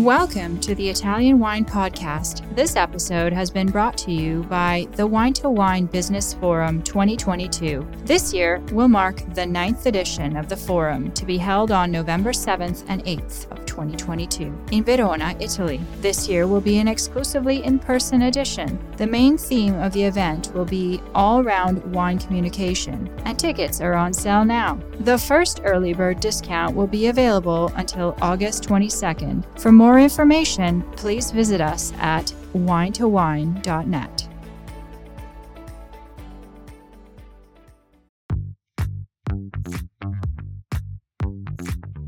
Welcome to the Italian Wine Podcast. This episode has been brought to you by the Wine to Wine Business Forum 2022. This year will mark the ninth edition of the forum to be held on November 7th and 8th of 2022 in Verona, Italy. This year will be an exclusively in person edition. The main theme of the event will be all round wine communication, and tickets are on sale now. The first early bird discount will be available until August 22nd. For more information, please visit us at winetowine.net.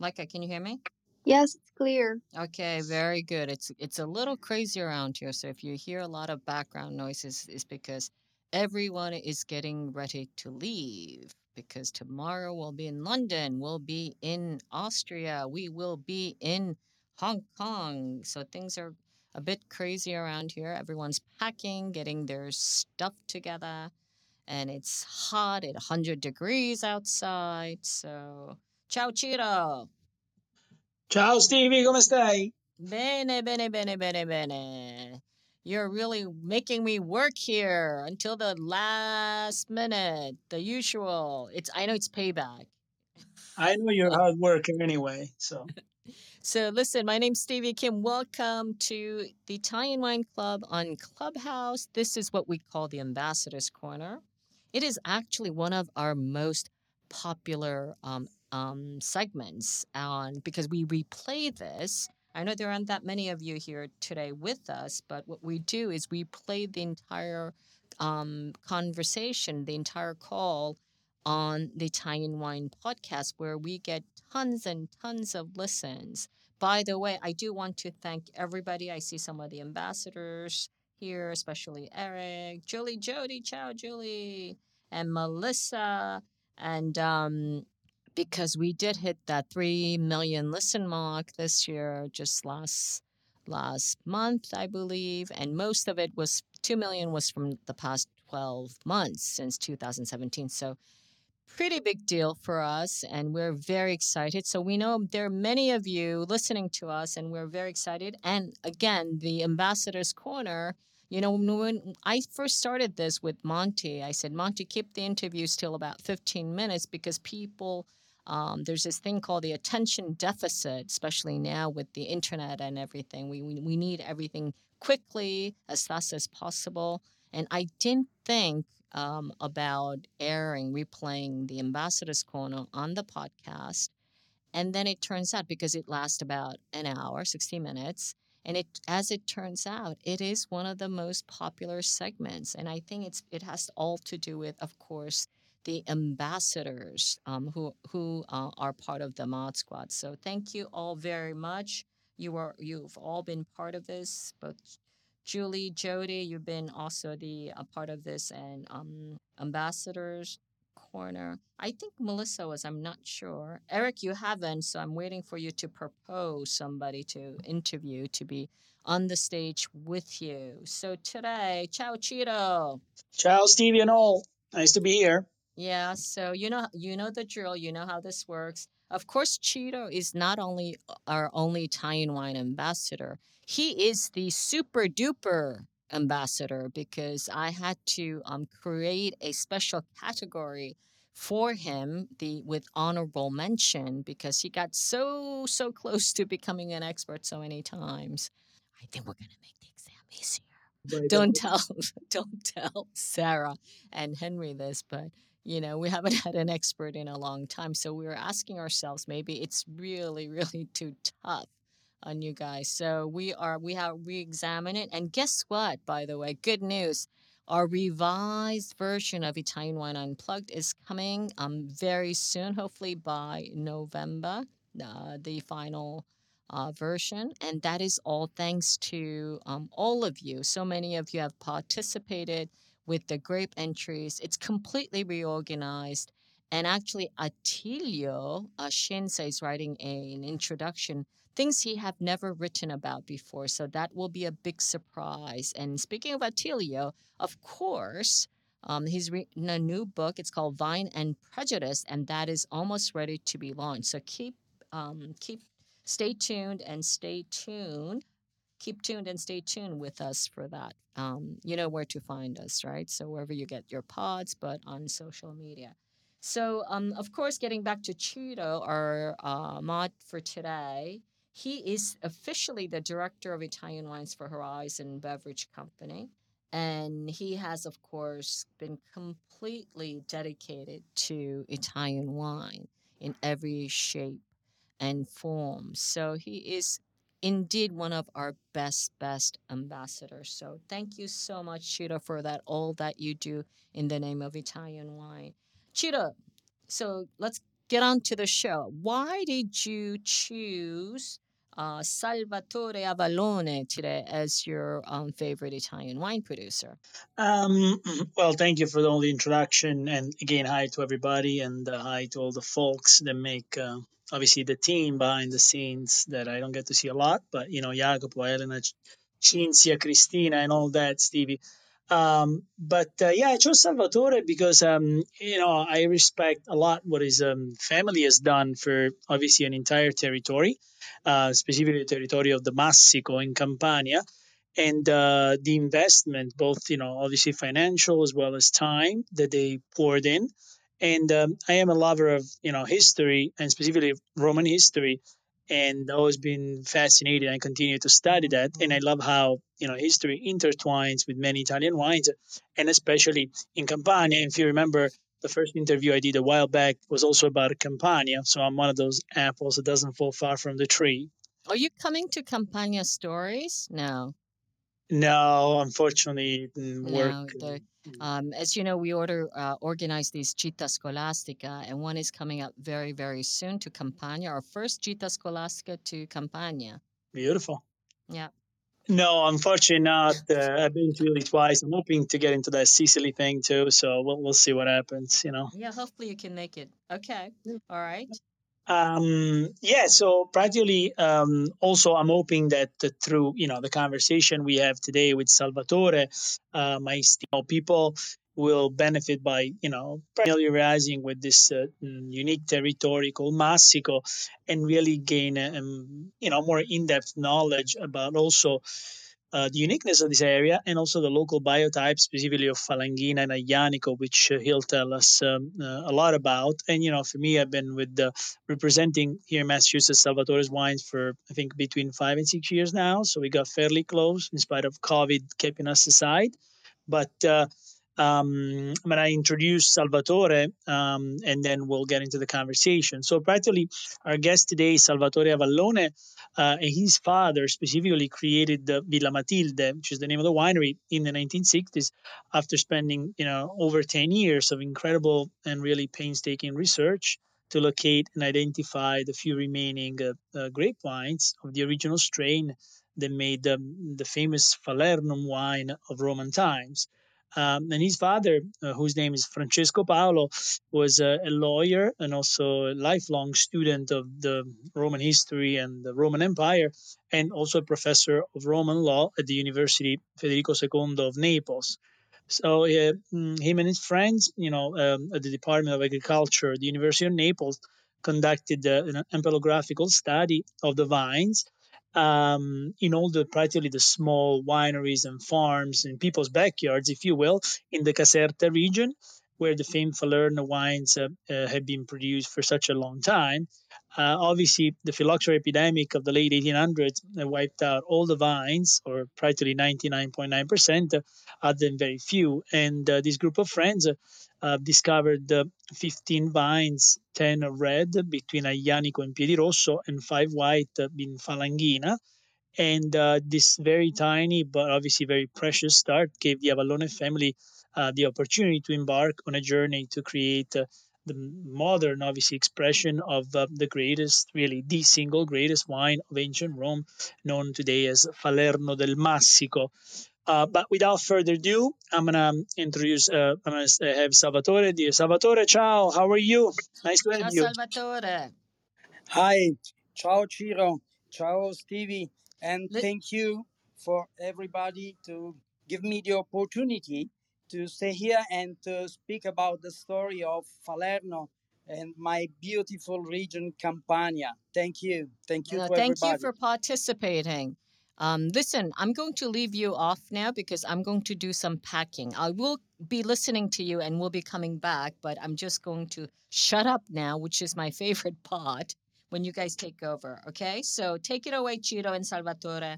Leica, uh, can you hear me? Yes, it's clear. Okay, very good. It's it's a little crazy around here, so if you hear a lot of background noises, it's because everyone is getting ready to leave. Because tomorrow we'll be in London, we'll be in Austria, we will be in Hong Kong. So things are a bit crazy around here. Everyone's packing, getting their stuff together, and it's hot at 100 degrees outside. So Ciao Ciro. Ciao Stevie, come stai? Bene, bene, bene, bene, bene. You're really making me work here until the last minute, the usual. It's I know it's payback. I know you're a hard worker anyway, so. So listen, my name's Stevie Kim. Welcome to the Italian Wine Club on Clubhouse. This is what we call the Ambassador's Corner. It is actually one of our most popular um, um, segments on because we replay this. I know there aren't that many of you here today with us, but what we do is we play the entire um, conversation, the entire call on the Italian Wine podcast, where we get tons and tons of listens. By the way, I do want to thank everybody. I see some of the ambassadors here, especially Eric, Julie, Jody, ciao, Julie, and Melissa, and um, because we did hit that 3 million listen mark this year just last last month i believe and most of it was 2 million was from the past 12 months since 2017 so pretty big deal for us and we're very excited. So we know there are many of you listening to us and we're very excited. And again the ambassadors corner you know when i first started this with monty i said monty keep the interviews till about 15 minutes because people um, there's this thing called the attention deficit, especially now with the internet and everything. We, we, we need everything quickly, as fast as possible. And I didn't think um, about airing, replaying the Ambassador's Corner on the podcast. And then it turns out, because it lasts about an hour, 60 minutes, and it as it turns out, it is one of the most popular segments. And I think it's it has all to do with, of course, the ambassadors um, who who uh, are part of the Mod Squad. So thank you all very much. You are you've all been part of this, both Julie, Jody, you've been also the uh, part of this, and um, ambassadors corner. I think Melissa was. I'm not sure. Eric, you haven't, so I'm waiting for you to propose somebody to interview to be on the stage with you. So today, ciao, Ciro. Ciao, Stevie and all. Nice to be here. Yeah, so you know you know the drill, you know how this works. Of course, Ciro is not only our only Italian wine ambassador, he is the super duper ambassador because I had to um, create a special category for him the with honorable mention because he got so so close to becoming an expert so many times. I think we're gonna make the exam easier. Don't tell don't tell Sarah and Henry this, but you know we haven't had an expert in a long time so we were asking ourselves maybe it's really really too tough on you guys. So we are we have re-examined it, and guess what? By the way, good news. Our revised version of Italian Wine Unplugged is coming um very soon, hopefully by November. Uh, the final uh, version, and that is all thanks to um, all of you. So many of you have participated with the grape entries. It's completely reorganized. And actually, Attilio uh, Scienza is writing a, an introduction, things he have never written about before. So that will be a big surprise. And speaking of Attilio, of course, um, he's written a new book. It's called Vine and Prejudice, and that is almost ready to be launched. So keep um, keep stay tuned and stay tuned. Keep tuned and stay tuned with us for that. Um, you know where to find us, right? So wherever you get your pods, but on social media. So, um, of course, getting back to Ciro, our uh, mod for today, he is officially the director of Italian wines for Horizon Beverage Company. And he has, of course, been completely dedicated to Italian wine in every shape and form. So he is indeed one of our best, best ambassadors. So thank you so much, Ciro, for that, all that you do in the name of Italian wine. Ciro, so let's get on to the show. Why did you choose uh, Salvatore Avallone today as your um, favorite Italian wine producer? Um, well, thank you for the introduction, and again, hi to everybody, and uh, hi to all the folks that make uh, obviously the team behind the scenes that I don't get to see a lot, but you know, Jacopo, Elena, Cinzia, Cristina, and all that, Stevie. Um, but uh, yeah, I chose Salvatore because um, you know I respect a lot what his um, family has done for obviously an entire territory, uh, specifically the territory of the Massico in Campania, and uh, the investment, both you know obviously financial as well as time that they poured in. And um, I am a lover of you know history and specifically Roman history, and always been fascinated and continue to study that. And I love how you know history intertwines with many Italian wines, and especially in Campania. If you remember, the first interview I did a while back was also about Campania, so I'm one of those apples that doesn't fall far from the tree. Are you coming to Campania stories? No. No, unfortunately, work. No, the, um, as you know, we order uh, organize these Gita Scolastica, and one is coming up very, very soon to Campania. Our first Gita Scolastica to Campania. Beautiful. Yeah. No, unfortunately not. Uh, I've been to Italy twice. I'm hoping to get into that Sicily thing too. So we'll we'll see what happens. You know. Yeah, hopefully you can make it. Okay. All right. Um, yeah, so practically, um, also I'm hoping that through you know the conversation we have today with Salvatore, uh, my people will benefit by you know familiarizing with this uh, unique territory called Massico, and really gain um, you know more in-depth knowledge about also uh, the uniqueness of this area and also the local biotypes, specifically of Falanghina and Aglianico, which uh, he'll tell us um, uh, a lot about. And, you know, for me, I've been with the representing here in Massachusetts Salvatore's wines for, I think, between five and six years now. So we got fairly close in spite of COVID keeping us aside. But uh, um, I'm going to introduce Salvatore um, and then we'll get into the conversation. So, practically, our guest today is Salvatore Avallone, uh, and his father specifically created the Villa Matilde, which is the name of the winery, in the 1960s after spending you know over 10 years of incredible and really painstaking research to locate and identify the few remaining uh, uh, grape wines of the original strain that made um, the famous Falernum wine of Roman times. Um, and his father, uh, whose name is Francesco Paolo, was a, a, lawyer and also a lifelong student of the Roman history and the Roman Empire, and also a professor of Roman law at the University Federico II of Naples. So uh, him and his friends, you know, um, at the Department of Agriculture the University of Naples, conducted uh, an ampelographical study of the vines um, in all the practically the small wineries and farms in people's backyards, if you will, in the Caserta region. Where the famed Falerno wines uh, uh, have been produced for such a long time. Uh, obviously, the phylloxera epidemic of the late 1800s wiped out all the vines, or practically 99.9%, other than very few. And this group of friends discovered 15 vines, 10 red between Aglianico and Piedirosso, and 5 white in Falanghina and uh, this very tiny but obviously very precious start gave the Avallone family uh, the opportunity to embark on a journey to create uh, the modern, obviously, expression of uh, the greatest, really the single greatest wine of ancient Rome, known today as Falerno del Massico. Uh, but without further ado, I'm gonna introduce. Uh, I'm gonna have Salvatore. Dear Salvatore, ciao. How are you? Nice to have Ciao, you. Salvatore. Hi, ciao Ciro, ciao Stevie, and Li- thank you for everybody to give me the opportunity to stay here and to speak about the story of Falerno and my beautiful region Campania. Thank you. Thank you Uh, thank you for participating. Um, listen, I'm going to leave you off now because I'm going to do some packing. I will be listening to you and we'll be coming back, but I'm just going to shut up now, which is my favorite part when you guys take over. Okay, so take it away, Ciro and Salvatore.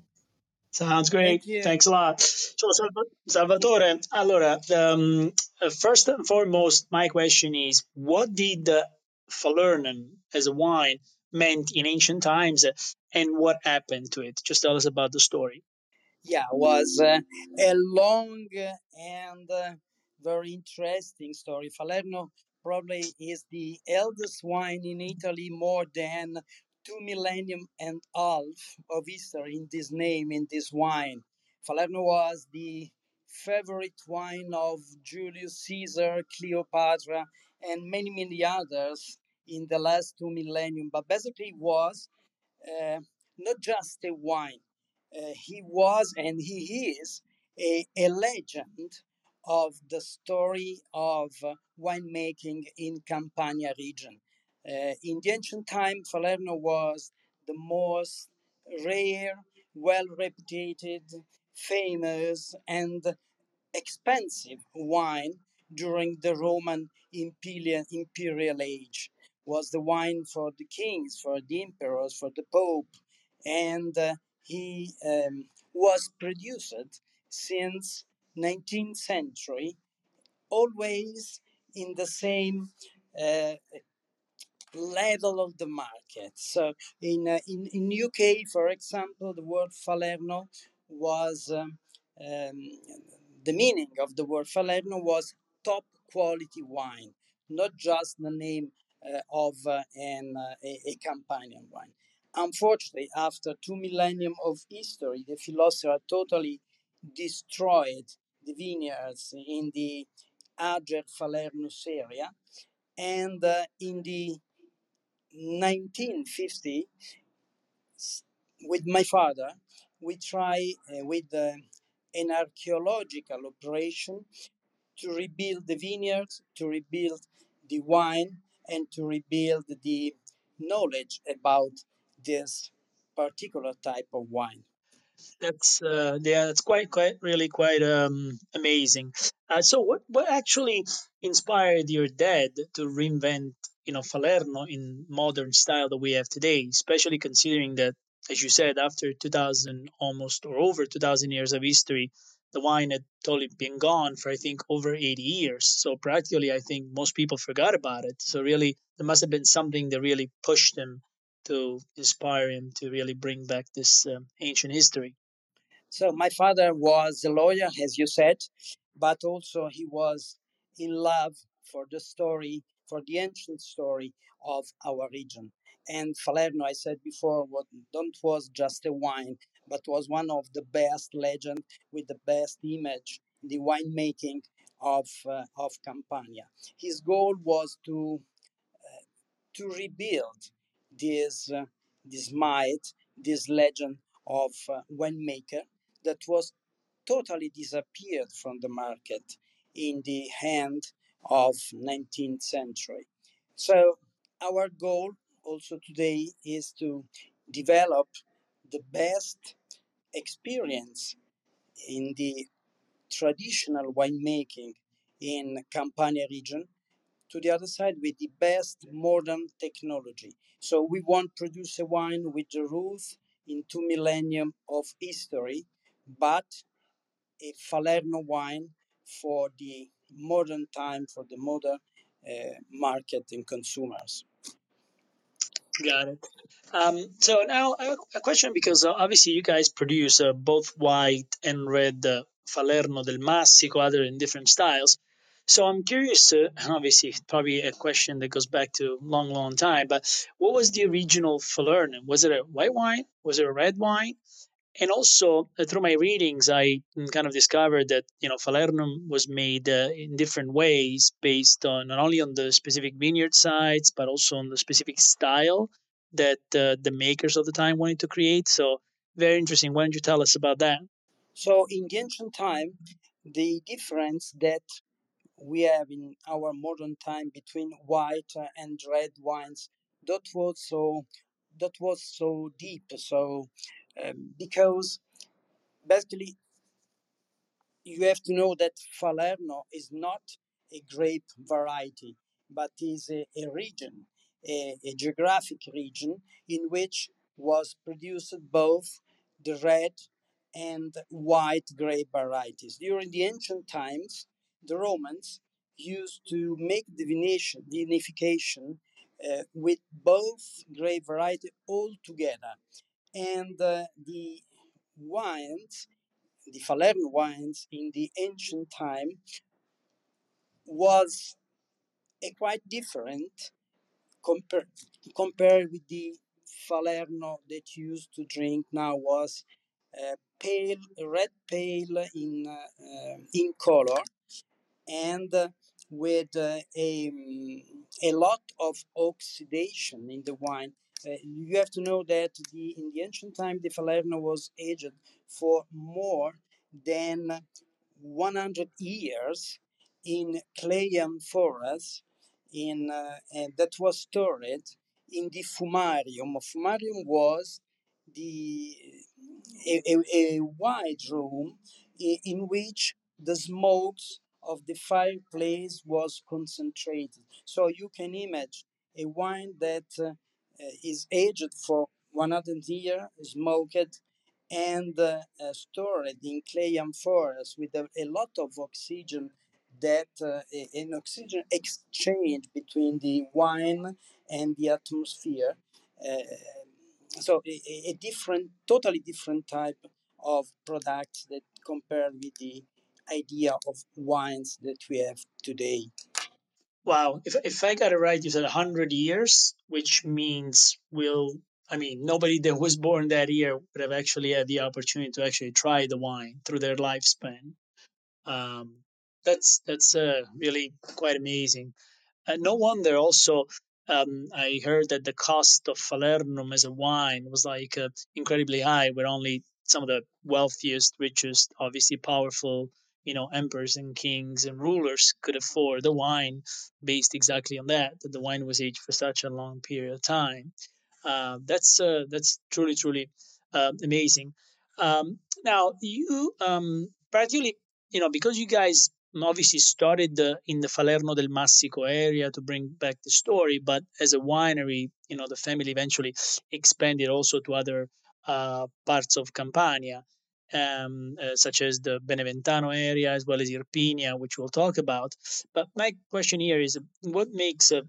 Sounds great. Thank. Thanks a lot. So, Salva- Salvatore, allora, um, first and foremost, my question is what did uh, Falernum as a wine meant in ancient times and what happened to it? Just tell us about the story. Yeah, it was uh, a long and uh, very interesting story. Falerno probably is the eldest wine in Italy, more than two millennium and half of history in this name, in this wine. Falerno was the favorite wine of Julius Caesar, Cleopatra, and many, many others in the last two millennium, but basically was uh, not just a wine. Uh, he was and he is a, a legend of the story of winemaking in Campania region. Uh, in the ancient time, Falerno was the most rare, well reputed, famous, and expensive wine during the Roman imperial, imperial age. Was the wine for the kings, for the emperors, for the pope, and uh, he um, was produced since 19th century, always in the same uh, level of the market. So in uh, in in UK, for example, the word Falerno was um, um, the meaning of the word Falerno was top quality wine, not just the name uh, of uh, an uh, a, a Campanian wine. Unfortunately, after two millennium of history, the phylloxera totally destroyed the vineyards in the Ager Falernus area, and uh, in the 1950 with my father we try uh, with uh, an archaeological operation to rebuild the vineyards to rebuild the wine and to rebuild the knowledge about this particular type of wine That's uh, yeah, that's quite quite really quite um, amazing. Uh, so what what actually inspired your dad to reinvent you know Falerno in modern style that we have today, especially considering that as you said after 2000 almost or over 2000 years of history the wine had totally been gone for I think over 80 years. So practically I think most people forgot about it. So really there must have been something that really pushed him to inspire him to really bring back this um, ancient history. So my father was a lawyer, as you said, but also he was in love for the story, for the ancient story of our region. And Falerno, I said before, what don't was just a wine, but was one of the best legend with the best image the winemaking of uh, of Campania. His goal was to uh, to rebuild this uh, this myth, this legend of uh, winemaker that was totally disappeared from the market in the end of 19th century. So our goal also today is to develop the best experience in the traditional winemaking in Campania region, to the other side with the best modern technology. So we want produce a wine with the roots in two millennium of history, but a Falerno wine for the modern time, for the modern uh, market and consumers. Got it. Um, so now a question because uh, obviously you guys produce uh, both white and red uh, Falerno del Massico, other in different styles. So I'm curious, uh, and obviously probably a question that goes back to long, long time, but what was the original Falerno? Was it a white wine? Was it a red wine? And also uh, through my readings i kind of discovered that you know falernum was made uh, in different ways based on not only on the specific vineyard sites but also on the specific style that uh, the makers of the time wanted to create. So very interesting. Why don't you tell us about that? So in the ancient time the difference that we have in our modern time between white and red wines that was so that was so deep. So um, because basically you have to know that Falerno is not a grape variety, but is a, a region, a, a, geographic region in which was produced both the red and white grape varieties. During the ancient times, the Romans used to make divination, vinification uh, with both grape variety all together and uh, the wines, the Falerno wines in the ancient time was a quite different compared compared with the Falerno that used to drink now was uh, pale red pale in uh, in color and uh, with uh, a, a lot of oxidation in the wine uh, you have to know that the, in the ancient time, the Falerno was aged for more than 100 years in clay amphoras in, uh, that was stored in the fumarium. Fumarium was the a, a, a wide room in, in which the smokes of the fireplace was concentrated. So you can imagine a wine that uh, is aged for 100 years, smoked, and uh, uh, stored in clay amphoras with a, a lot of oxygen that uh, an oxygen exchange between the wine and the atmosphere. Uh, so a, a, different, totally different type of products that compared with the idea of wines that we have today. Wow, if if I got it right, you said hundred years, which means we'll. I mean, nobody that was born that year would have actually had the opportunity to actually try the wine through their lifespan. Um, that's that's uh, really quite amazing. And no wonder also um, I heard that the cost of Falernum as a wine was like uh, incredibly high, where only some of the wealthiest, richest, obviously powerful you know emperors and kings and rulers could afford the wine based exactly on that that the wine was aged for such a long period of time. Uh, that's uh, that's truly truly uh, amazing. Um, now you um, particularly you know because you guys obviously started in the Falerno del Massico area to bring back the story, but as a winery, you know, the family eventually expanded also to other uh, parts of Campania um, uh, such as the Beneventano area as well as Irpinia, which we'll talk about. But my question here is what makes uh,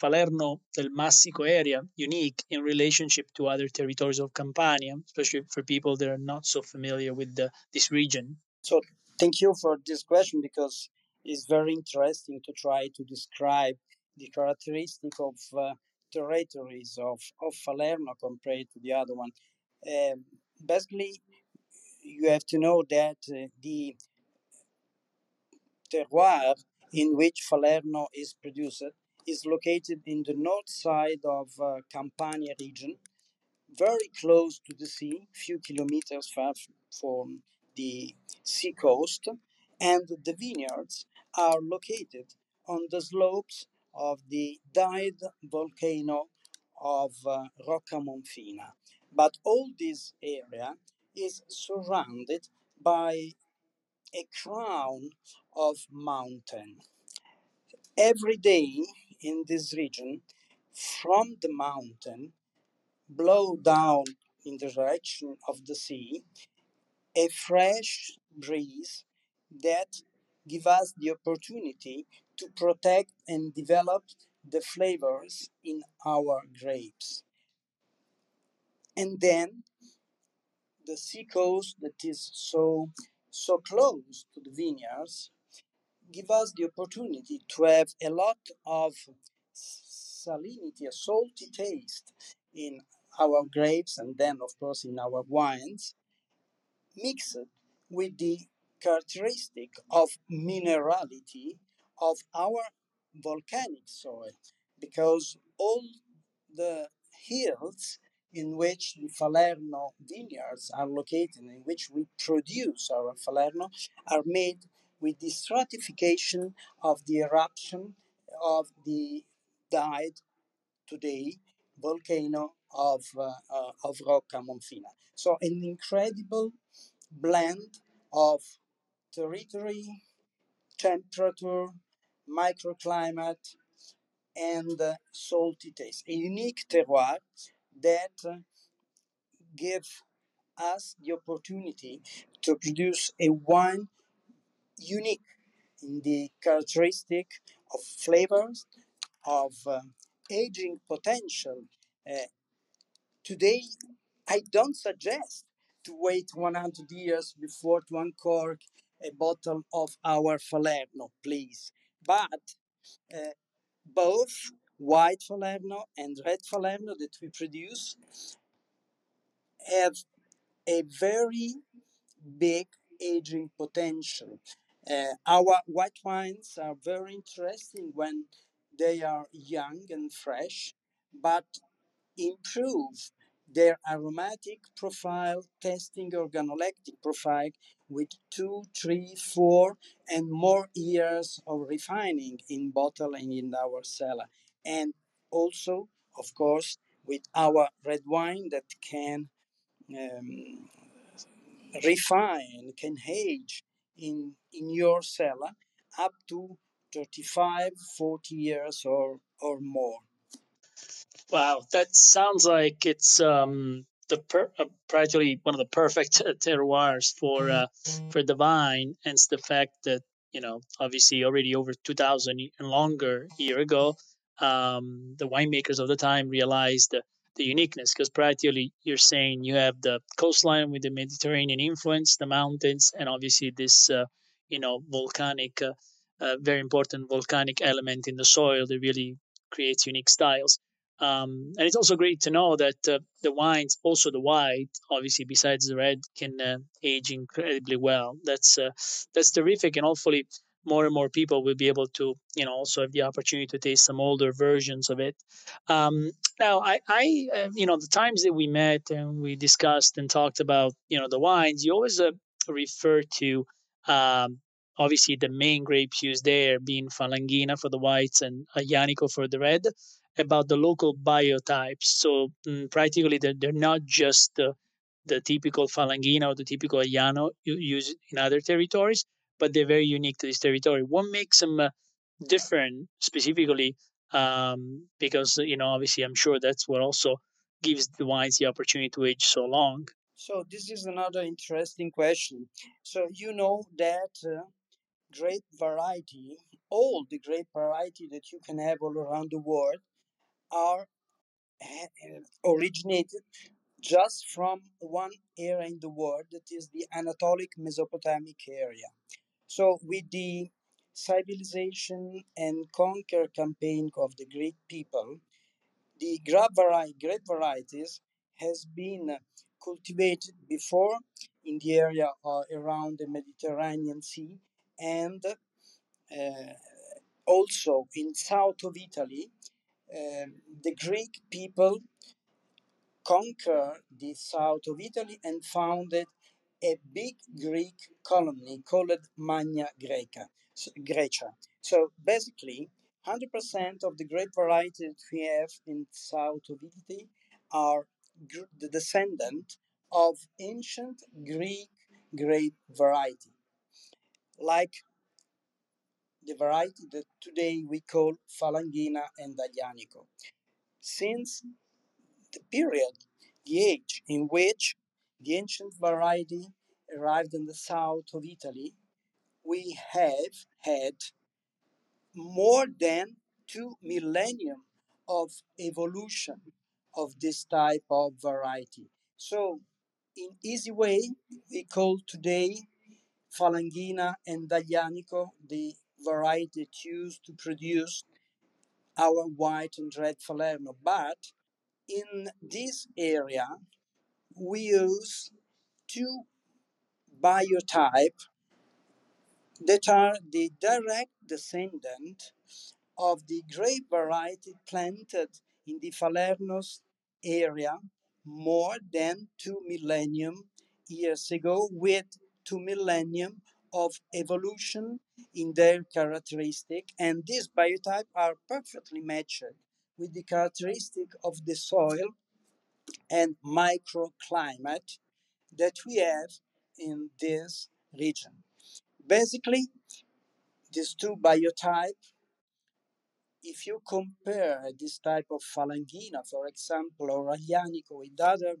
Falerno del Massico area unique in relationship to other territories of Campania, especially for people that are not so familiar with the, this region? So, thank you for this question because it's very interesting to try to describe the characteristic of uh, territories of, of Falerno compared to the other one. Um, basically, you have to know that uh, the terroir in which Falerno is produced is located in the north side of uh, Campania region, very close to the sea, few kilometers far from the sea coast, and the vineyards are located on the slopes of the died volcano of uh, Rocca Monfina. But all this area is surrounded by a crown of mountain. Every day in this region, from the mountain, blow down in the direction of the sea a fresh breeze that give us the opportunity to protect and develop the flavors in our grapes. And then the sea coast that is so so close to the vineyards give us the opportunity to have a lot of salinity, a salty taste in our grapes and then of course in our wines mixed with the characteristic of minerality of our volcanic soil. Because all the hills in which the Falerno vineyards are located, in which we produce our Falerno, are made with the stratification of the eruption of the died today volcano of, uh, uh, of Rocca Monfina. So an incredible blend of territory, temperature, microclimate, and uh, salty taste. A unique terroir that uh, give us the opportunity to produce a wine unique in the characteristic of flavors, of uh, aging potential. Uh, today, I don't suggest to wait 100 years before to uncork a bottle of our Falerno, please. But uh, both white Falerno and red Falerno that we produce have a very big aging potential. Uh, our white wines are very interesting when they are young and fresh, but improve their aromatic profile, testing organoleptic profile with two, three, four, and more years of refining in bottle and in our cellar. And also, of course, with our red wine that can um, refine, can age in, in your cellar up to 35, 40 years or, or more. Wow, that sounds like it's um, the per- uh, practically one of the perfect terroirs for uh, for the vine, and it's the fact that you know obviously already over two thousand and longer year ago, um, the winemakers of the time realized the, the uniqueness because practically you're saying you have the coastline with the Mediterranean influence, the mountains, and obviously this uh, you know volcanic, uh, uh, very important volcanic element in the soil that really creates unique styles. Um, and it's also great to know that uh, the wines, also the white, obviously besides the red, can uh, age incredibly well. That's uh, that's terrific, and hopefully more and more people will be able to, you know, also have the opportunity to taste some older versions of it. Um, now, I, I uh, you know, the times that we met and we discussed and talked about, you know, the wines, you always uh, refer to. Um, obviously, the main grapes used there being Falanghina for the whites and Aglianico for the red about the local biotypes. So mm, practically, they're, they're not just the, the typical Falanghina or the typical Agliano used in other territories, but they're very unique to this territory. What makes them uh, different specifically? Um, because you know, obviously, I'm sure that's what also gives the wines the opportunity to age so long. So this is another interesting question. So you know that uh, grape variety, all the grape variety that you can have all around the world, are originated just from one area in the world that is the Anatolic Mesopotamic area. So, with the civilization and conquer campaign of the Greek people, the grape, vari- grape varieties has been cultivated before in the area uh, around the Mediterranean Sea and uh, also in south of Italy um, the Greek people conquered the south of Italy and founded a big Greek colony called Magna Greca, Grecia. So basically, 100% of the grape varieties we have in south of Italy are the descendant of ancient Greek grape variety. Like the variety that today we call Falanghina and Aglianico. Since the period, the age in which the ancient variety arrived in the south of Italy, we have had more than two millennium of evolution of this type of variety. So, in easy way, we call today Falanghina and Aglianico the variety used to produce our white and red Falerno. But in this area, we use two biotype that are the direct descendant of the grape variety planted in the Falernos area more than two millennium years ago with two millennium of evolution in their characteristic. And these biotype are perfectly matched with the characteristic of the soil and microclimate that we have in this region. Basically, these two biotype, if you compare this type of Falanghina, for example, or Aglianico with other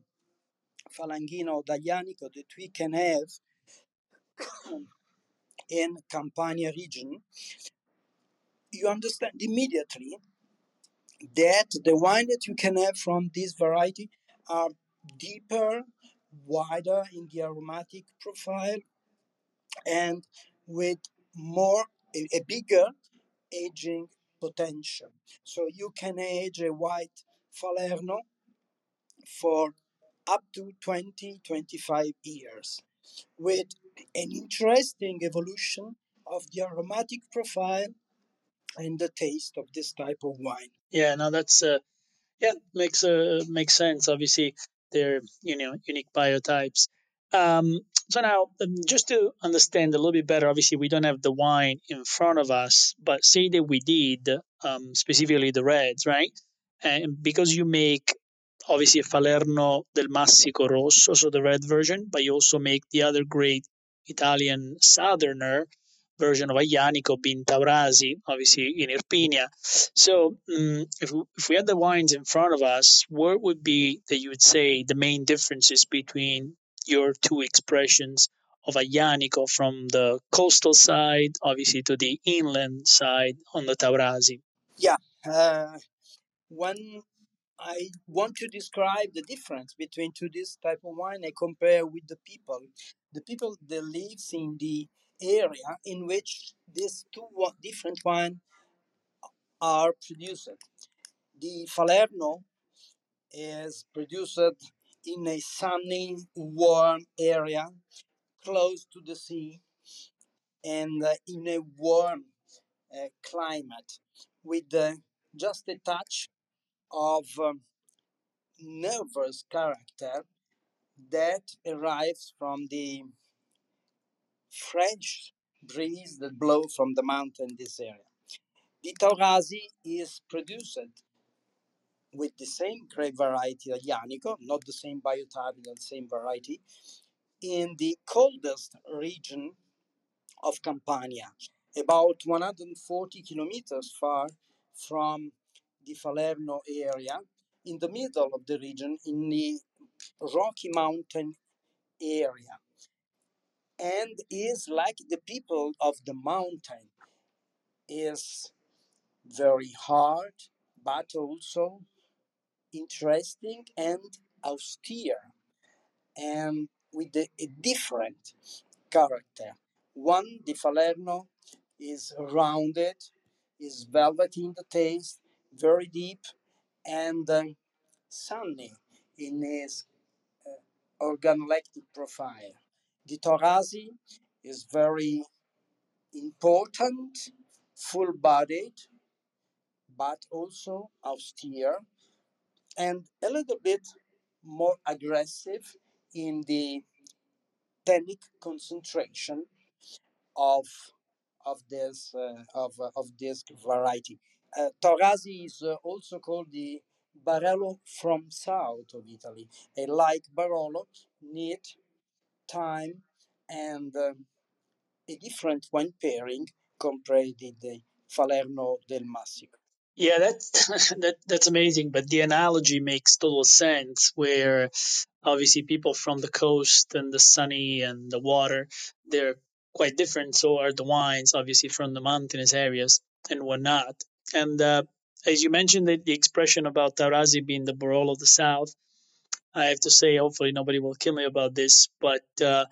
Falanghina or Aglianico that we can have in Campania region, you understand immediately that the wine that you can have from this variety are deeper, wider in the aromatic profile, and with more a, a bigger aging potential. So you can age a white Falerno for up to 20 25 years with an interesting evolution of the aromatic profile and the taste of this type of wine. Yeah, now that's uh, yeah makes uh, makes sense. Obviously, they're you know unique biotypes. Um, so now, um, just to understand a little bit better, obviously we don't have the wine in front of us, but say that we did, um, specifically the reds, right? And because you make obviously a Falerno del Massico Rosso, so the red version, but you also make the other great Italian Southerner version of Aglianico being Taurasi, obviously in Irpinia. So um, if, if we had the wines in front of us, what would be that you would say the main differences between your two expressions of Aglianico from the coastal side, obviously, to the inland side on the Taurasi? Yeah, uh, when I want to describe the difference between two this type of wine, I compare with the people. The people that lives in the area in which these two different wines are produced. The Falerno is produced in a sunny, warm area close to the sea and uh, in a warm uh, climate with uh, just a touch of um, nervous character that arrives from the fresh breeze that blow from the mountain this area. The Taurasi is produced with the same grape variety Aglianico, not the same biotype, but the same variety, in the coldest region of Campania, about 140 kilometers far from the Falerno area, in the middle of the region, in the Rocky Mountain area, and is like the people of the mountain, is very hard, but also interesting and austere, and with a, a different character. One, the Falerno, is rounded, is velvety in the taste, very deep, and uh, sunny in his uh, organoleptic profile. The Taurasi is very important, full bodied, but also austere, and a little bit more aggressive in the tannic concentration of of this uh, of uh, of this variety. Uh, Taurasi is uh, also called the Barolo from south of Italy. A like Barolo need time and um, a different wine pairing compared to the Falerno del Massico. Yeah, that's that that's amazing. But the analogy makes total sense. Where obviously people from the coast and the sunny and the water, they're quite different. So are the wines, obviously from the mountainous areas and whatnot. And uh, as you mentioned, the, the expression about Taurasi being the Barolo of the South, I have to say, hopefully nobody will kill me about this, but uh,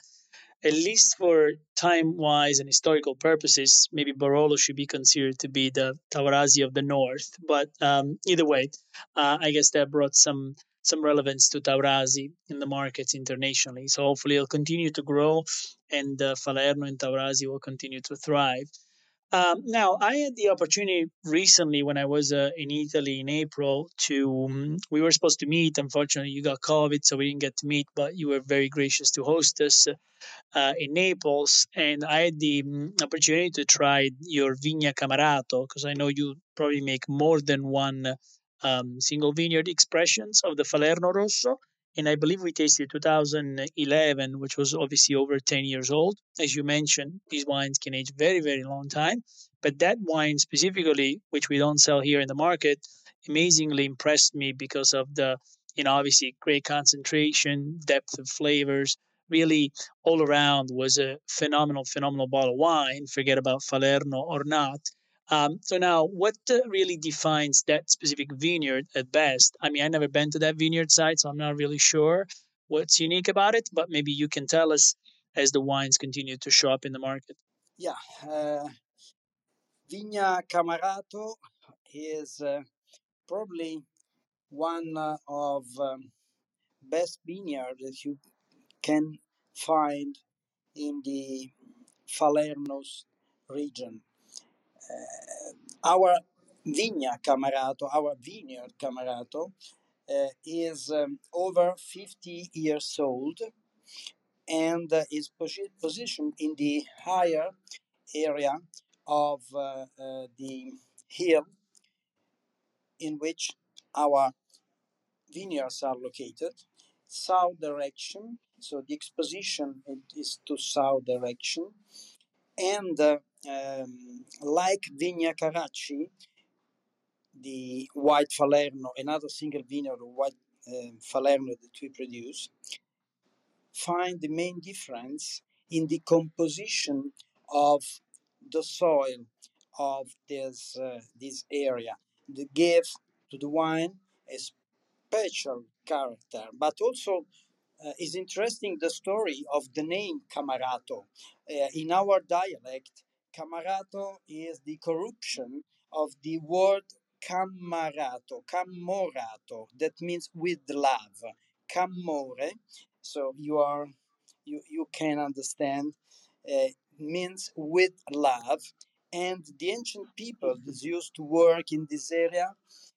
at least for time wise and historical purposes, maybe Barolo should be considered to be the Taurasi of the North. But um, either way, uh, I guess that brought some some relevance to Taurasi in the markets internationally. So hopefully it'll continue to grow and uh, Falerno and Taurasi will continue to thrive. Um, now, I had the opportunity recently when I was uh, in Italy in April to, um, we were supposed to meet. Unfortunately, you got COVID, so we didn't get to meet, but you were very gracious to host us uh, in Naples. And I had the um, opportunity to try your Vigna Camarato because I know you probably make more than one um, single vineyard expressions of the Falerno Rosso and I believe we tasted 2011, which was obviously over 10 years old. As you mentioned, these wines can age very, very long time. But that wine specifically, which we don't sell here in the market, amazingly impressed me because of the, you know, obviously great concentration, depth of flavors. Really, all around was a phenomenal, phenomenal bottle of wine. Forget about Falerno or not. Um, so now, what uh, really defines that specific vineyard at best? I mean, I never been to that vineyard site, so I'm not really sure what's unique about it. But maybe you can tell us as the wines continue to show up in the market. Yeah, uh, Vigna Camarato is uh, probably one uh, of um, best vineyard that you can find in the Falernos region. Uh, our Vigna Camarato, our vineyard Camarato, uh, is um, over 50 years old and uh, is posi- positioned in the higher area of uh, uh, the hill in which our vineyards are located, south direction. So the exposition is to south direction, and uh, um, like Vigna Caracci, the white Falerno, another single vineyard of white uh, Falerno that we produce, find the main difference in the composition of the soil of this uh, this area. That gives to the wine a special character, but also uh, is interesting the story of the name Camarato. Uh, in our dialect, Camarato is the corruption of the word camarato, camorato, that means with love. Camore, so you are you, you can understand, uh, means with love. And the ancient people that used to work in this area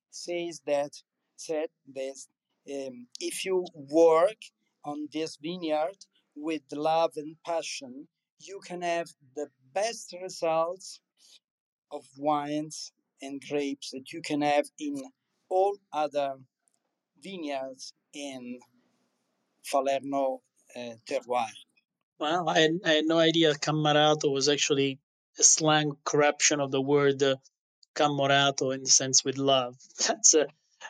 says that said this um, if you work on this vineyard with love and passion, you can have the best results of wines and grapes that you can have in all other vineyards in Falerno uh, terroir. Well, I had, I had no idea camarato was actually a slang corruption of the word uh, camorato in the sense with love. That's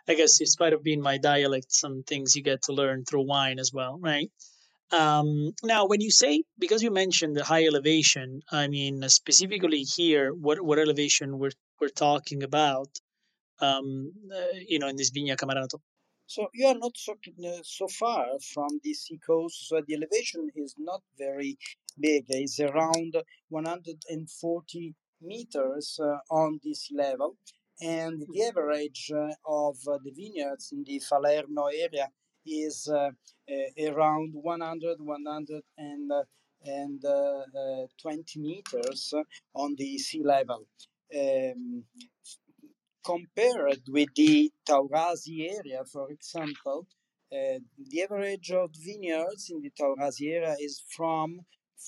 I guess, in spite of being my dialect, some things you get to learn through wine as well, right? Um, now, when you say because you mentioned the high elevation, I mean specifically here, what what elevation we're we're talking about? Um, uh, you know, in this Vigna Camarato. So you are not so uh, so far from the sea coast, so the elevation is not very big. It's around 140 meters uh, on this level, and the average uh, of uh, the vineyards in the Falerno area is uh, uh, around 100 100 and, and 20 meters on the sea level. Um, compared with the Taurasi area, for example, uh, the average of vineyards in the Taurasi area is from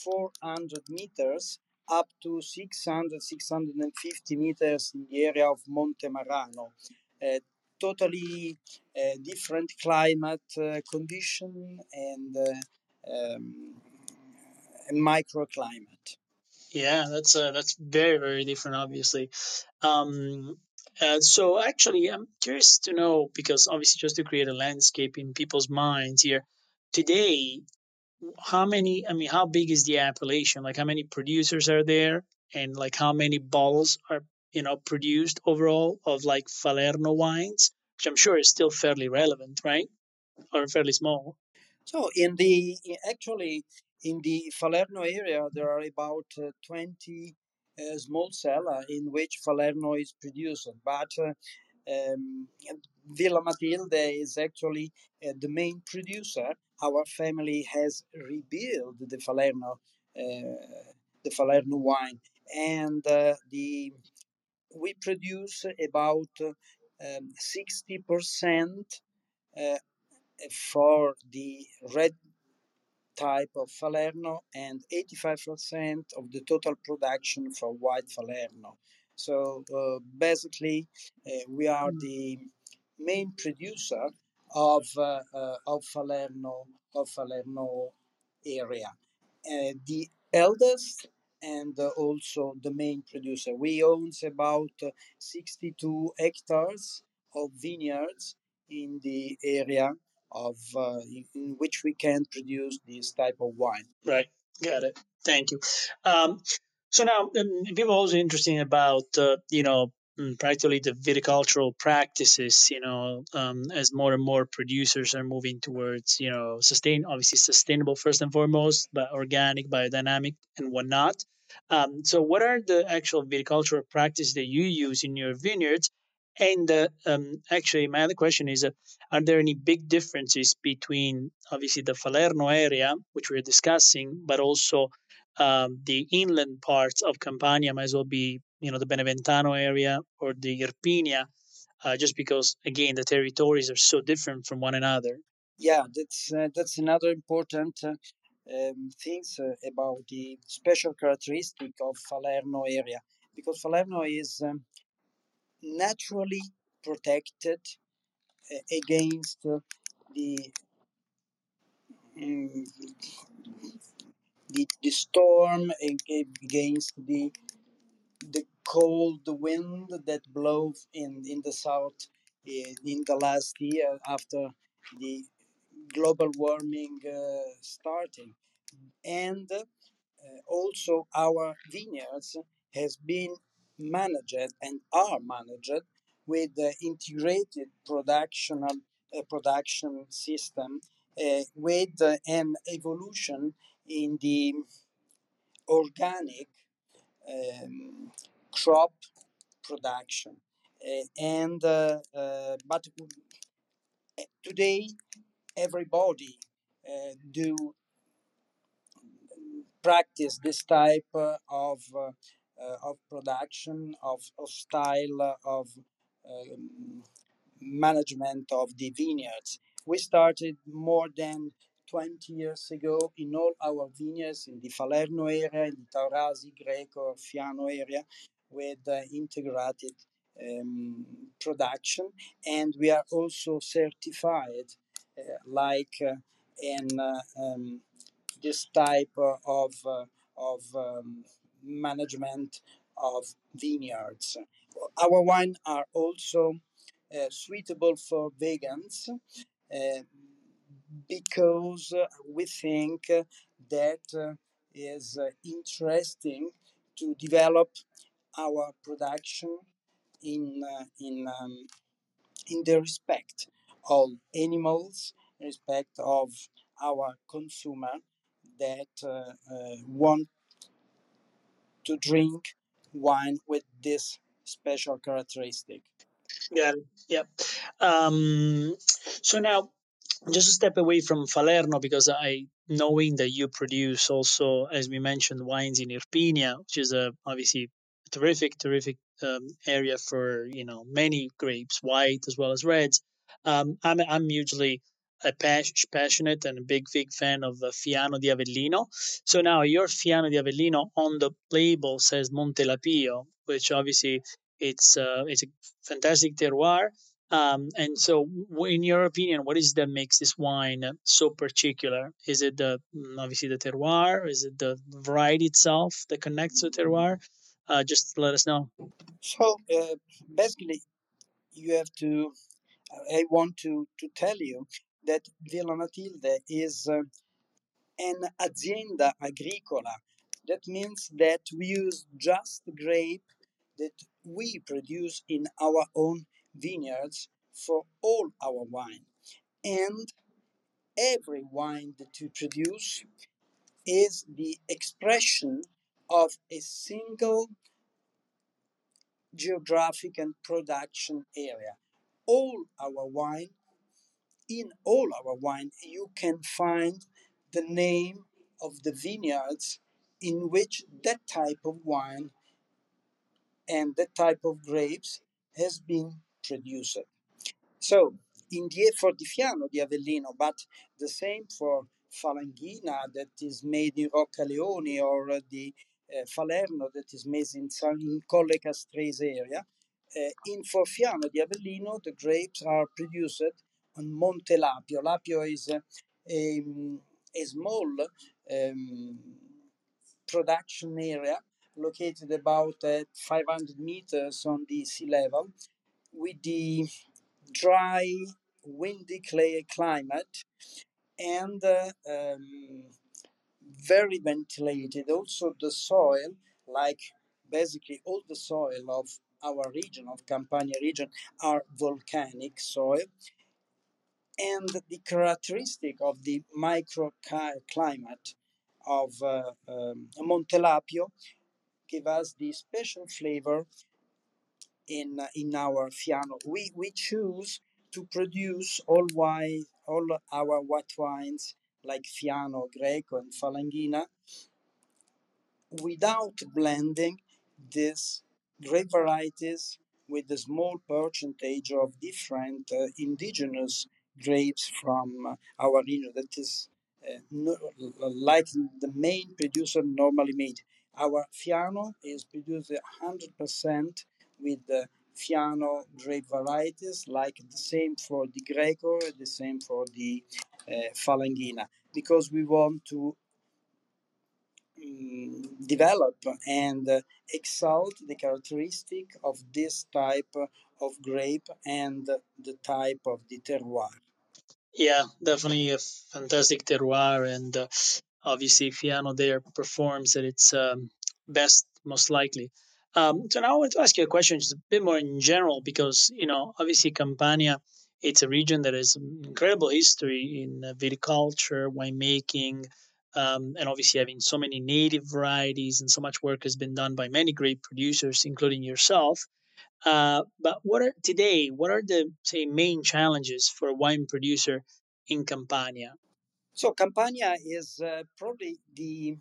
400 meters up to 600, 650 meters in the area of Monte Marano. Uh, totally uh, different climate uh, condition and uh, um, microclimate. Yeah, that's uh, that's very very different, obviously. Um, uh, so actually, I'm curious to know because obviously, just to create a landscape in people's minds here today, how many? I mean, how big is the appellation? Like, how many producers are there, and like how many bottles are you know produced overall of like Falerno wines, which I'm sure is still fairly relevant, right, or fairly small. So in the actually in the Falerno area, there are about uh, 20 uh, small cellar in which Falerno is produced, but uh, um, Villa Matilde is actually uh, the main producer. Our family has rebuilt the Falerno, uh, the Falerno wine, and uh, the we produce about um, sixty percent uh, for the red type of Falerno and 85% of the total production for white Falerno. So uh, basically, uh, we are the main producer of uh, uh, of Falerno of Falerno area. Uh, the eldest and uh, also the main producer. We own about uh, 62 hectares of vineyards in the area of uh, in which we can produce this type of wine. Right. Got it. Thank you. Um, so now, um, people are also interested about uh, you know mm, practically the viticultural practices. You know, um, as more and more producers are moving towards you know sustain, obviously sustainable first and foremost, but organic, biodynamic, and whatnot. Um, so, what are the actual viticultural practices that you use in your vineyards? And uh, um, actually, my other question is: uh, Are there any big differences between obviously the Falerno area, which we're discussing, but also um, the inland parts of Campania might as well be, you know, the Beneventano area or the Irpinia, uh, just because again the territories are so different from one another. Yeah, that's uh, that's another important uh, um, things uh, about the special characteristic of Falerno area because Falerno is um, naturally protected uh, against uh, the um, the, the storm against the the cold wind that blows in, in the south in, in the last year after the global warming uh, starting and uh, also our vineyards has been managed and are managed with the integrated production uh, production system with an evolution in the organic um, crop production. Uh, and uh, uh, but today everybody uh, do practice this type uh, of uh, of production of, of style of um, management of the vineyards. We started more than 20 years ago in all our vineyards in the Falerno area, in the Taurasi, Greco, Fiano area, with uh, integrated um, production. And we are also certified uh, like uh, in um, this type of, of um, management of vineyards. Our wine are also uh, suitable for vegans uh, because uh, we think that is interesting to develop our production in in um, in the respect of animals, respect of our consumer that uh, uh, want to drink wine with this special characteristic. Got it. Yep. Um, so now, just a step away from Falerno, because I knowing that you produce also, as we mentioned, wines in Irpinia, which is a obviously terrific, terrific um, area for you know many grapes, white as well as reds. Um, I'm I'm usually a passionate and a big, big fan of Fiano di Avellino. So now your Fiano di Avellino on the label says Montelapio, which obviously it's uh, it's a fantastic terroir. Um, and so, in your opinion, what is that makes this wine so particular? Is it the mm, obviously the terroir? Is it the variety itself that connects to terroir? Uh, just let us know. So uh, basically, you have to. I want to to tell you that Villa Matilde is uh, an azienda agricola. That means that we use just grape that we produce in our own vineyards for all our wine. And every wine that we produce is the expression of a single geographic and production area. All our wine, in all our wine, you can find the name of the vineyards in which that type of wine and that type of grapes has been produced. So, in the, for the Fiano di Avellino, but the same for Falanghina that is made in Roccaleone or uh, the uh, Falerno that is made in, in Colle Castrese area. Uh, in for Fiano di Avellino, the grapes are produced on Monte Lapio. Lapio is a, a, a small um, production area located about uh, 500 meters on the sea level with the dry, windy clay climate and uh, um, very ventilated. Also, the soil, like basically all the soil of our region, of Campania region, are volcanic soil. And the characteristic of the microclimate of uh, um, Montelapio give us the special flavor in uh, in our Fiano. We we choose to produce all wine, all our white wines like Fiano, Greco, and Falanghina without blending these grape varieties with a small percentage of different uh, indigenous grapes from uh, our region that is uh, no, like the main producer normally made. Our Fiano is produced 100% with the Fiano grape varieties, like the same for the Greco, the same for the uh, Falanghina, because we want to develop and uh, exalt the characteristic of this type of grape and the type of the terroir. Yeah, definitely a fantastic terroir, and uh, obviously Fiano there performs at its um, best, most likely. Um, so now I want to ask you a question, just a bit more in general, because you know, obviously Campania, it's a region that has incredible history in uh, viticulture, winemaking, um, and obviously having so many native varieties and so much work has been done by many great producers, including yourself. Uh, but what are today? What are the say main challenges for a wine producer in Campania? So Campania is uh, probably the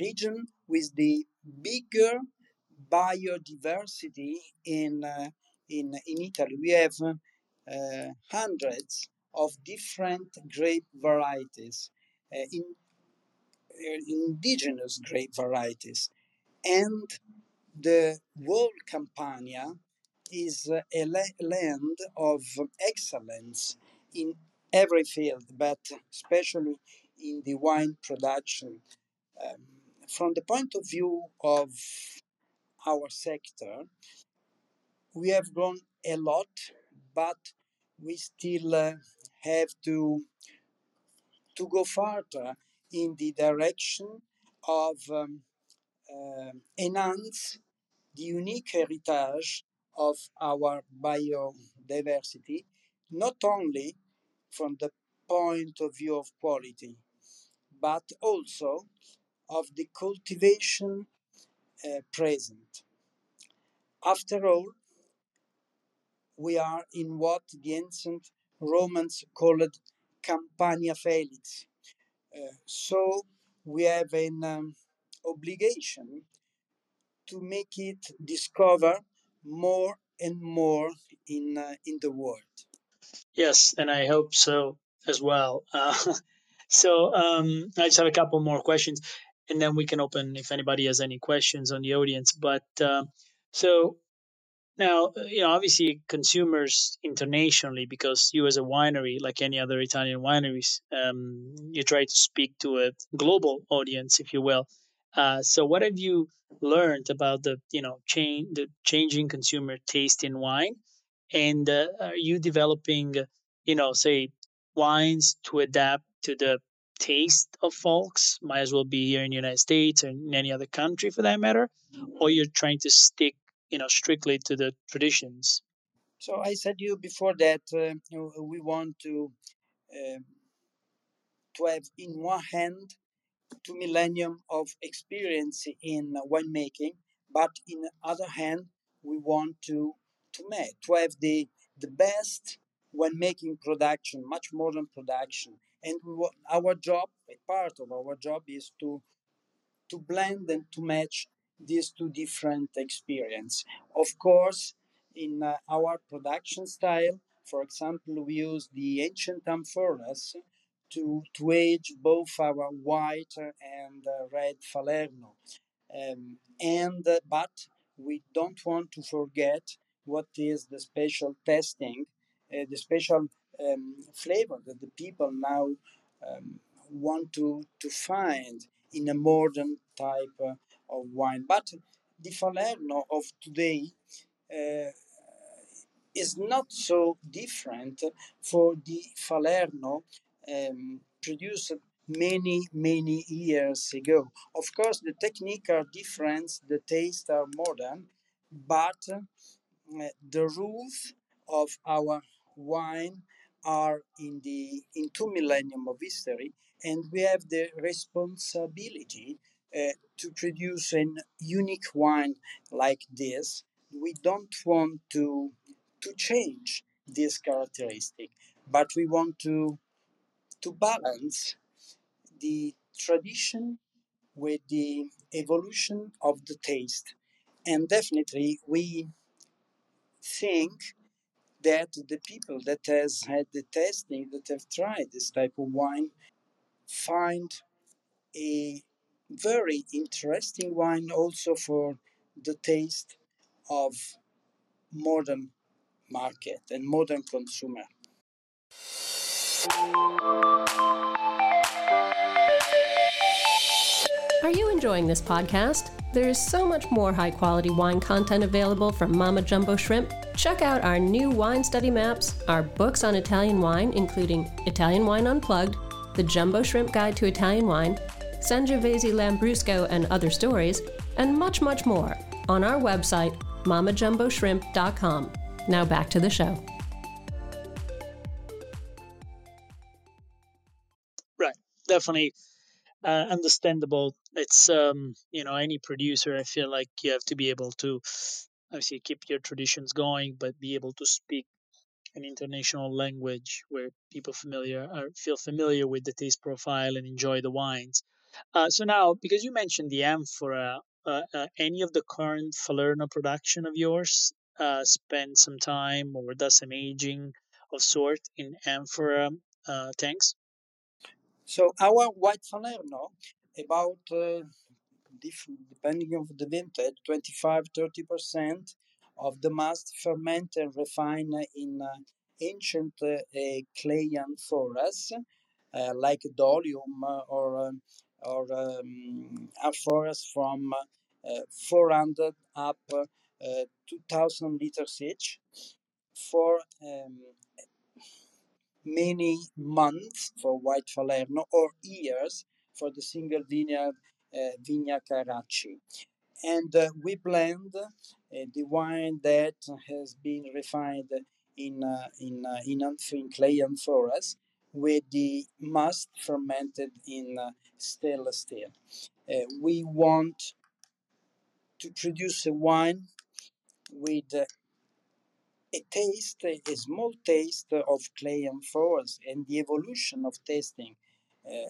region with the bigger biodiversity in uh, in in Italy. We have uh, hundreds of different grape varieties, uh, in, indigenous grape varieties, and the whole Campania is a land of excellence in every field, but especially in the wine production. Um, from the point of view of our sector, we have grown a lot, but we still uh, have to to go further in the direction of um, uh, enhance the unique heritage of our biodiversity, not only from the point of view of quality, but also of the cultivation uh, present. After all, we are in what the ancient Romans called Campania Felix. So we have an um, obligation to make it discover more and more in uh, in the world. Yes, and I hope so as well. Uh, so um, I just have a couple more questions, and then we can open if anybody has any questions on the audience. But uh, so Now, uh, you know, obviously, consumers internationally, because you as a winery, like any other Italian wineries, um, you try to speak to a global audience, if you will. Uh, so, what have you learned about the, you know, change the changing consumer taste in wine, and uh, are you developing, you know, say, wines to adapt to the taste of folks? Might as well be here in the United States or in any other country for that matter, or you're trying to stick you know strictly to the traditions. So I said you before that uh, you know, we want to uh, to have in one hand two millennium of experience in winemaking, but in the other hand we want to to make to have the the best winemaking production, much modern production, and we want, our job, a part of our job is to to blend and to match these two different experience. Of course, in uh, our production style, for example, we use the ancient amphoras to, to age both our white and uh, red Falerno. Um, and uh, but we don't want to forget what is the special testing, uh, the special um, flavor that the people now um, want to, to find in a modern type uh, of wine. But the Falerno of today uh, is not so different for the Falerno um, produced many many years ago. Of course, the technique are different, the taste are modern, but uh, the rules of our wine are in the in two millennium of history, and we have the responsibility uh, to produce an unique wine like this. We don't want to to change this characteristic, but we want to to balance the tradition with the evolution of the taste. And definitely we think that the people that has had the tasting, that have tried this type of wine, find a very interesting wine also for the taste of modern market and modern consumer. Are you enjoying this podcast? There is so much more high quality wine content available from Mama Jumbo Shrimp. Check out our new wine study maps, our books on Italian wine, including Italian Wine Unplugged, The Jumbo Shrimp Guide to Italian Wine, Sangiovese Lambrusco and Other Stories, and much, much more on our website, mamajumboshrimp.com. Now back to the show. right definitely uh, understandable it's um you know any producer i feel like you have to be able to obviously keep your traditions going but be able to speak an international language where people familiar are, feel familiar with the taste profile and enjoy the wines uh, so now because you mentioned the amphora uh, uh, any of the current falerno production of yours uh, spend some time or does some aging of sort in amphora uh, tanks? So our white Falerno, about depending on the vintage, 25 30 percent of the must ferment and refine in ancient clay amphoras uh, like Dolium or um, or um, amphoras from uh, 400 up uh, 2000 liters each for um, many months for white Falerno or years for the single vineyard uh, Vigna Caracci. And uh, we blend uh, the wine that has been refined in uh, in in, in clay amphoras with the must fermented in uh, stainless steel. Uh, we want to produce a wine with uh, a taste, a small taste of clay amphoras, and the evolution of tasting uh,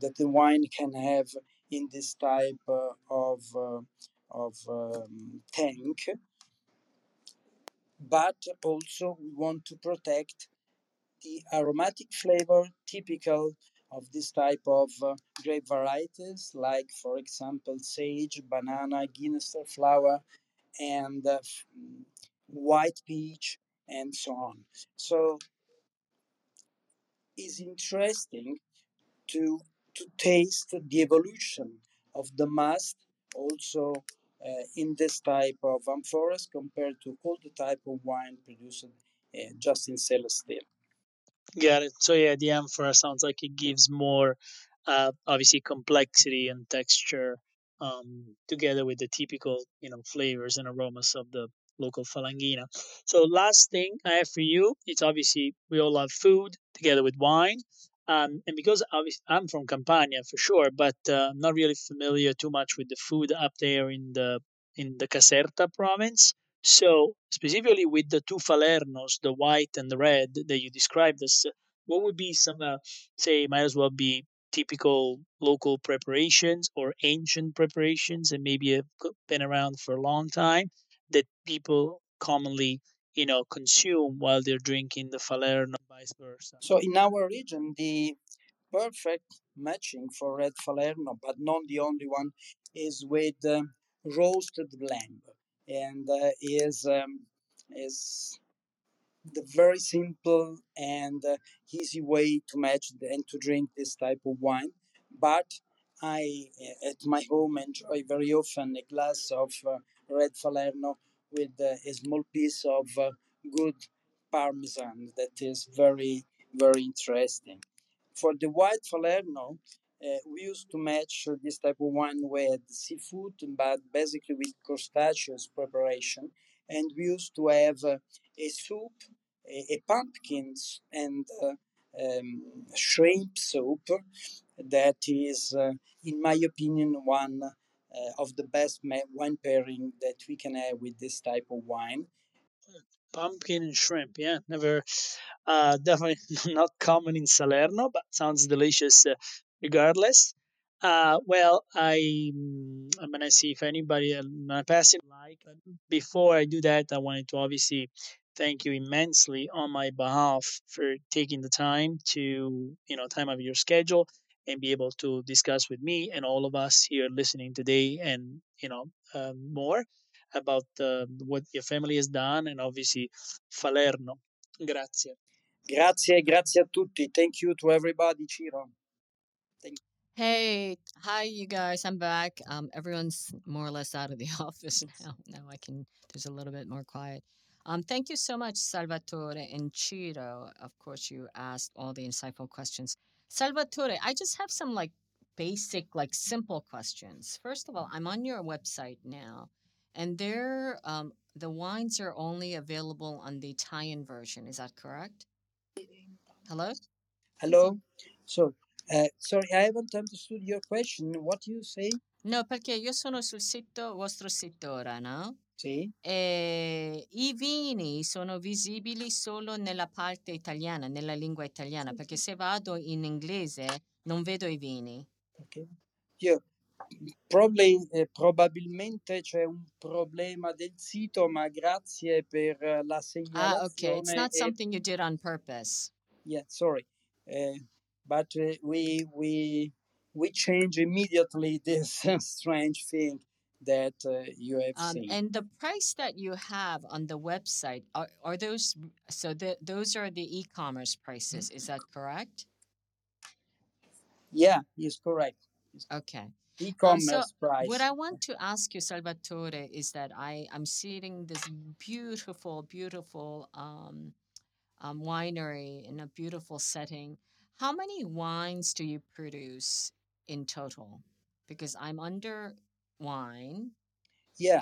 that the wine can have in this type uh, of uh, of um, tank. But also we want to protect the aromatic flavor typical of this type of uh, grape varieties, like for example sage, banana, Guinness flower, and uh, white peach, and so on. So it's interesting to to taste the evolution of the must also uh, in this type of amphoras compared to all the type of wine produced uh, just in stainless steel. Got it. So yeah, the amphora sounds like it gives more, uh, obviously complexity and texture, um, together with the typical, you know, flavors and aromas of the local falanghina. So last thing I have for you, it's obviously we all love food together with wine. Um, and because obviously I'm from Campania for sure, but uh, I'm not really familiar too much with the food up there in the in the Caserta province. So specifically with the two Falernos, the white and the red that you described as, what would be some, uh, say, might as well be typical local preparations or ancient preparations and maybe have been around for a long time that people commonly, you know, consume while they're drinking the Falerno, vice versa. So in our region, the perfect matching for red Falerno, but not the only one, is with uh, roasted lamb, and uh, is um, is the very simple and uh, easy way to match and to drink this type of wine. But I, uh, at my home, enjoy very often a glass of uh, red Falerno with uh, a small piece of uh, good Parmesan that is very, very interesting. For the white Falerno, uh, we used to match this type of wine with seafood, but basically with crustaceous preparation. And we used to have uh, a soup, a, a and uh, um, shrimp soup that is, uh, in my opinion, one uh, of the best wine pairing that we can have with this type of wine. Pumpkin and shrimp, yeah, never, uh, definitely not common in Salerno, but sounds delicious regardless. Uh, well, I I'm gonna see if anybody I'm gonna pass it like. Before I do that, I wanted to obviously thank you immensely on my behalf for taking the time to you know time of your schedule and be able to discuss with me and all of us here listening today and you know um, more about uh, what your family has done and obviously Falerno. Grazie. Grazie, grazie a tutti. Thank you to everybody, Ciro. Hey, hi you guys. I'm back. Um, everyone's more or less out of the office now. Now I can. There's a little bit more quiet. Um, thank you so much, Salvatore and Ciro. Of course, you asked all the insightful questions. Salvatore, I just have some like basic, like simple questions. First of all, I'm on your website now, and there, um, the wines are only available on the Italian version. Is that correct? Hello. Hello. So Uh, sorry, I haven't understood your question. What do you say? No, perché io sono sul sito, vostro sito ora, no? Sì. E I vini sono visibili solo nella parte italiana, nella lingua italiana, perché se vado in inglese non vedo i vini. Ok. Io, probably, eh, probabilmente c'è un problema del sito, ma grazie per la segnalazione. Ah, ok. It's not something you did on purpose. Yeah, sorry. Uh, but uh, we we we change immediately this strange thing that uh, you have um, seen. And the price that you have on the website are, are those so the, those are the e-commerce prices, is that correct? Yeah, is correct. Okay. E-commerce um, so price. What I want to ask you, Salvatore, is that I I'm seeing this beautiful, beautiful um, um, winery in a beautiful setting. How many wines do you produce in total? Because I'm under wine. Yeah.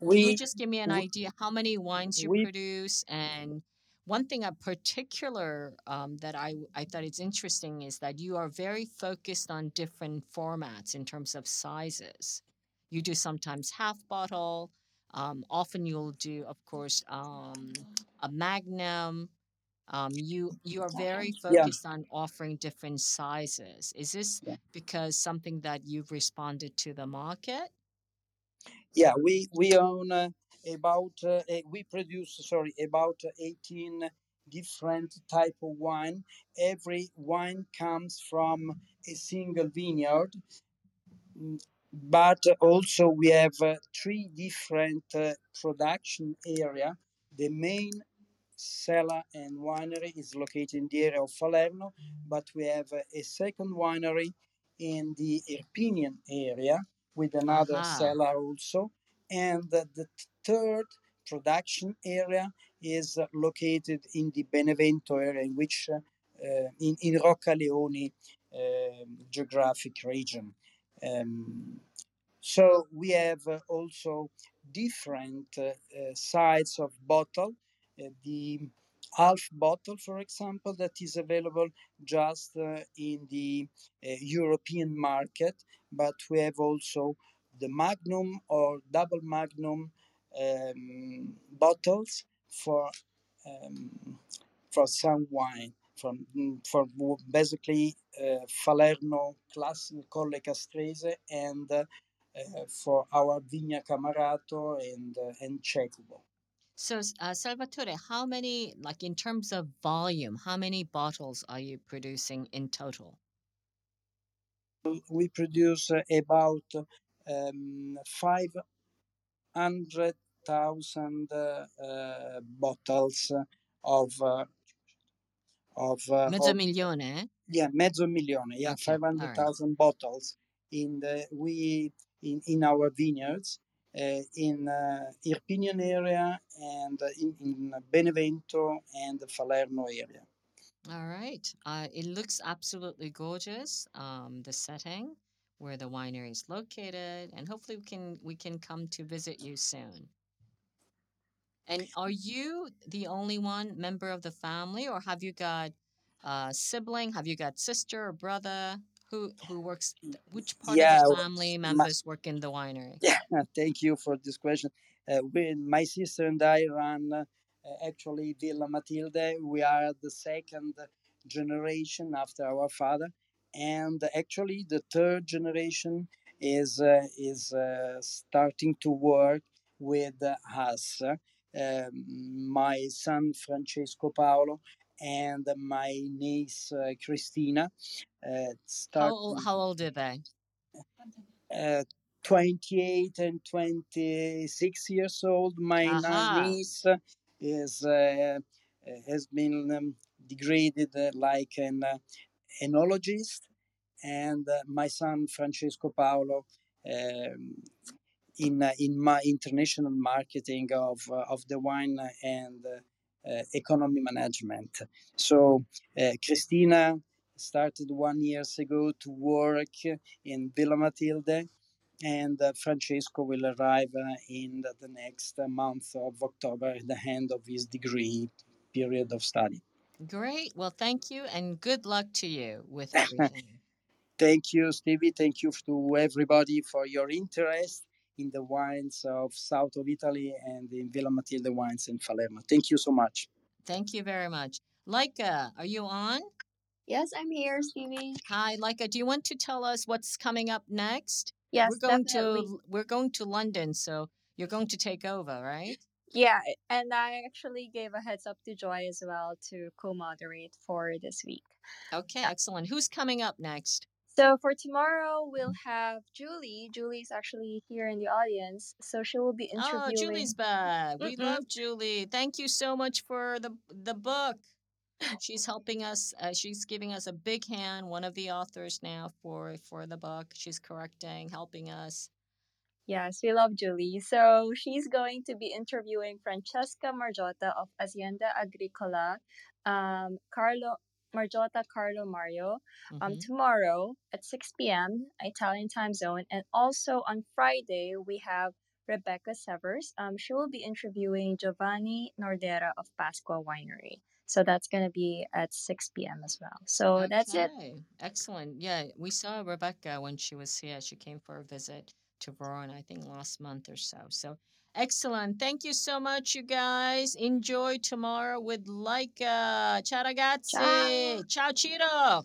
We, Can you just give me an we, idea how many wines you we, produce? And one thing in particular um, that I, I thought it's interesting is that you are very focused on different formats in terms of sizes. You do sometimes half bottle. Um, often you'll do, of course, um, a magnum um, you you are very focused yeah. on offering different sizes. Is this yeah. because something that you've responded to the market? Yeah, we we own uh, about uh, we produce sorry about eighteen different type of wine. Every wine comes from a single vineyard, mm, but also we have uh, three different uh, production area The main cellar and winery is located in the area of Falerno, but we have a, second winery in the Irpinian area with another Aha. cellar also. And the, third production area is uh, located in the Benevento area, in which uh, uh, in, in Roccaleone um, geographic region. Um, so we have uh, also different uh, uh, size of bottle. Uh, the half bottle, for example, that is available just uh, in the uh, European market, but we have also the Magnum or double Magnum um, bottles for um, for some wine from for basically uh, Falerno classic Colle Castrese and uh, for our Vigna Camarato and uh, and Cecubo. So, uh, Salvatore, how many, like in terms of volume, how many bottles are you producing in total? We produce uh, about um, five hundred thousand uh, uh, bottles of uh, of, uh, Mezzo of milione, eh? yeah mezzo milione yeah Okay, all right. 500,000 bottles in the we in, in our vineyards in uh, Irpinian area and uh, in, in Benevento and Falerno area. All right. Uh, it looks absolutely gorgeous. Um, the setting where the winery is located, and hopefully we can we can come to visit you soon. And are you the only one member of the family, or have you got a sibling? Have you got sister or brother who who works? Which part Yeah, of the family my, members work in the winery? yeah, thank you for this question. Uh, we, my sister and I run uh, actually Villa Matilde. We are the second generation after our father, and actually the third generation is uh, is uh, starting to work with uh, us. Um, my son Francesco Paolo and my niece uh, Cristina uh, How old, how old are they? uh, 28 and 26 years old. My Aha. niece is uh, has been um, degraded uh, like an uh, enologist, and uh, my son Francesco Paolo um, in uh, in my international marketing of uh, of the wine and economy management. So uh, Christina started one years ago to work in Villa Matilde, and uh, Francesco will arrive uh, in the, the next uh, month of October at the end of his degree period of study. Great. Well, thank you, and good luck to you with everything. Thank you, Stevie. Thank you to everybody for your interest in the wines of south of Italy and in Villa Matilde wines in Falerno. Thank you so much. Thank you very much. Leica, are you on? Yes, I'm here, Stevie. Hi, Leica. Do you want to tell us what's coming up next? Yes, we're going definitely. to we're going to London, so you're going to take over, right? Yeah, and I actually gave a heads up to Joy as well to co-moderate for this week. Okay, excellent. Who's coming up next? So for tomorrow, we'll have Julie. Julie's actually here in the audience, so she will be interviewing. Oh. Julie's back. We Mm-mm. love Julie. Thank you so much for the the book. She's helping us. Uh, she's giving us a big hand. One of the authors now for for the book. She's correcting, helping us. Yes, we love Julie. So she's going to be interviewing Francesca Margiotta of Azienda Agricola, um, Carlo Margiotta Carlo Mario, um, Mhm. tomorrow at 6 p.m. Italian time zone, and also on Friday we have Rebecca Severs. Um, she will be interviewing Giovanni Nordera of Pasqua Winery. So that's gonna be at 6 p.m. as well. So that's it. Excellent. Yeah, we saw Rebecca when she was here. She came for a visit to Verona, I think last month or so. So excellent. Thank you so much, you guys. Enjoy tomorrow with Laika. Ciao ragazzi. Ciao Ciro.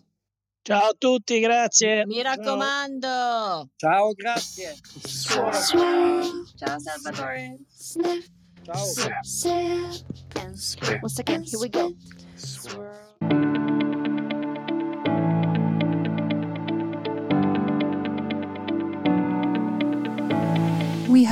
Ciao a tutti, grazie. Mi Ciao. raccomando. Ciao, grazie. Ciao, Salvatore. Sniff, Ciao. sip, sip, and swirl. Once again, here we go. Swirl.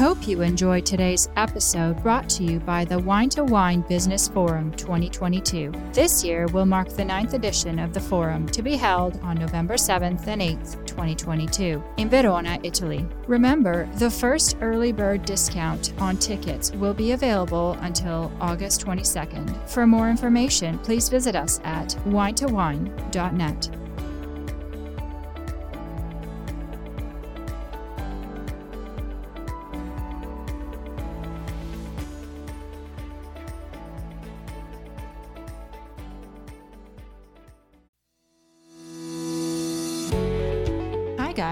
Hope you enjoyed today's episode brought to you by the Wine to Wine Business Forum 2022. This year will mark the ninth edition of the forum to be held on November 7th and 8th, 2022, in Verona, Italy. Remember, the first early bird discount on tickets will be available until August 22nd. For more information, please visit us at winetowine.net.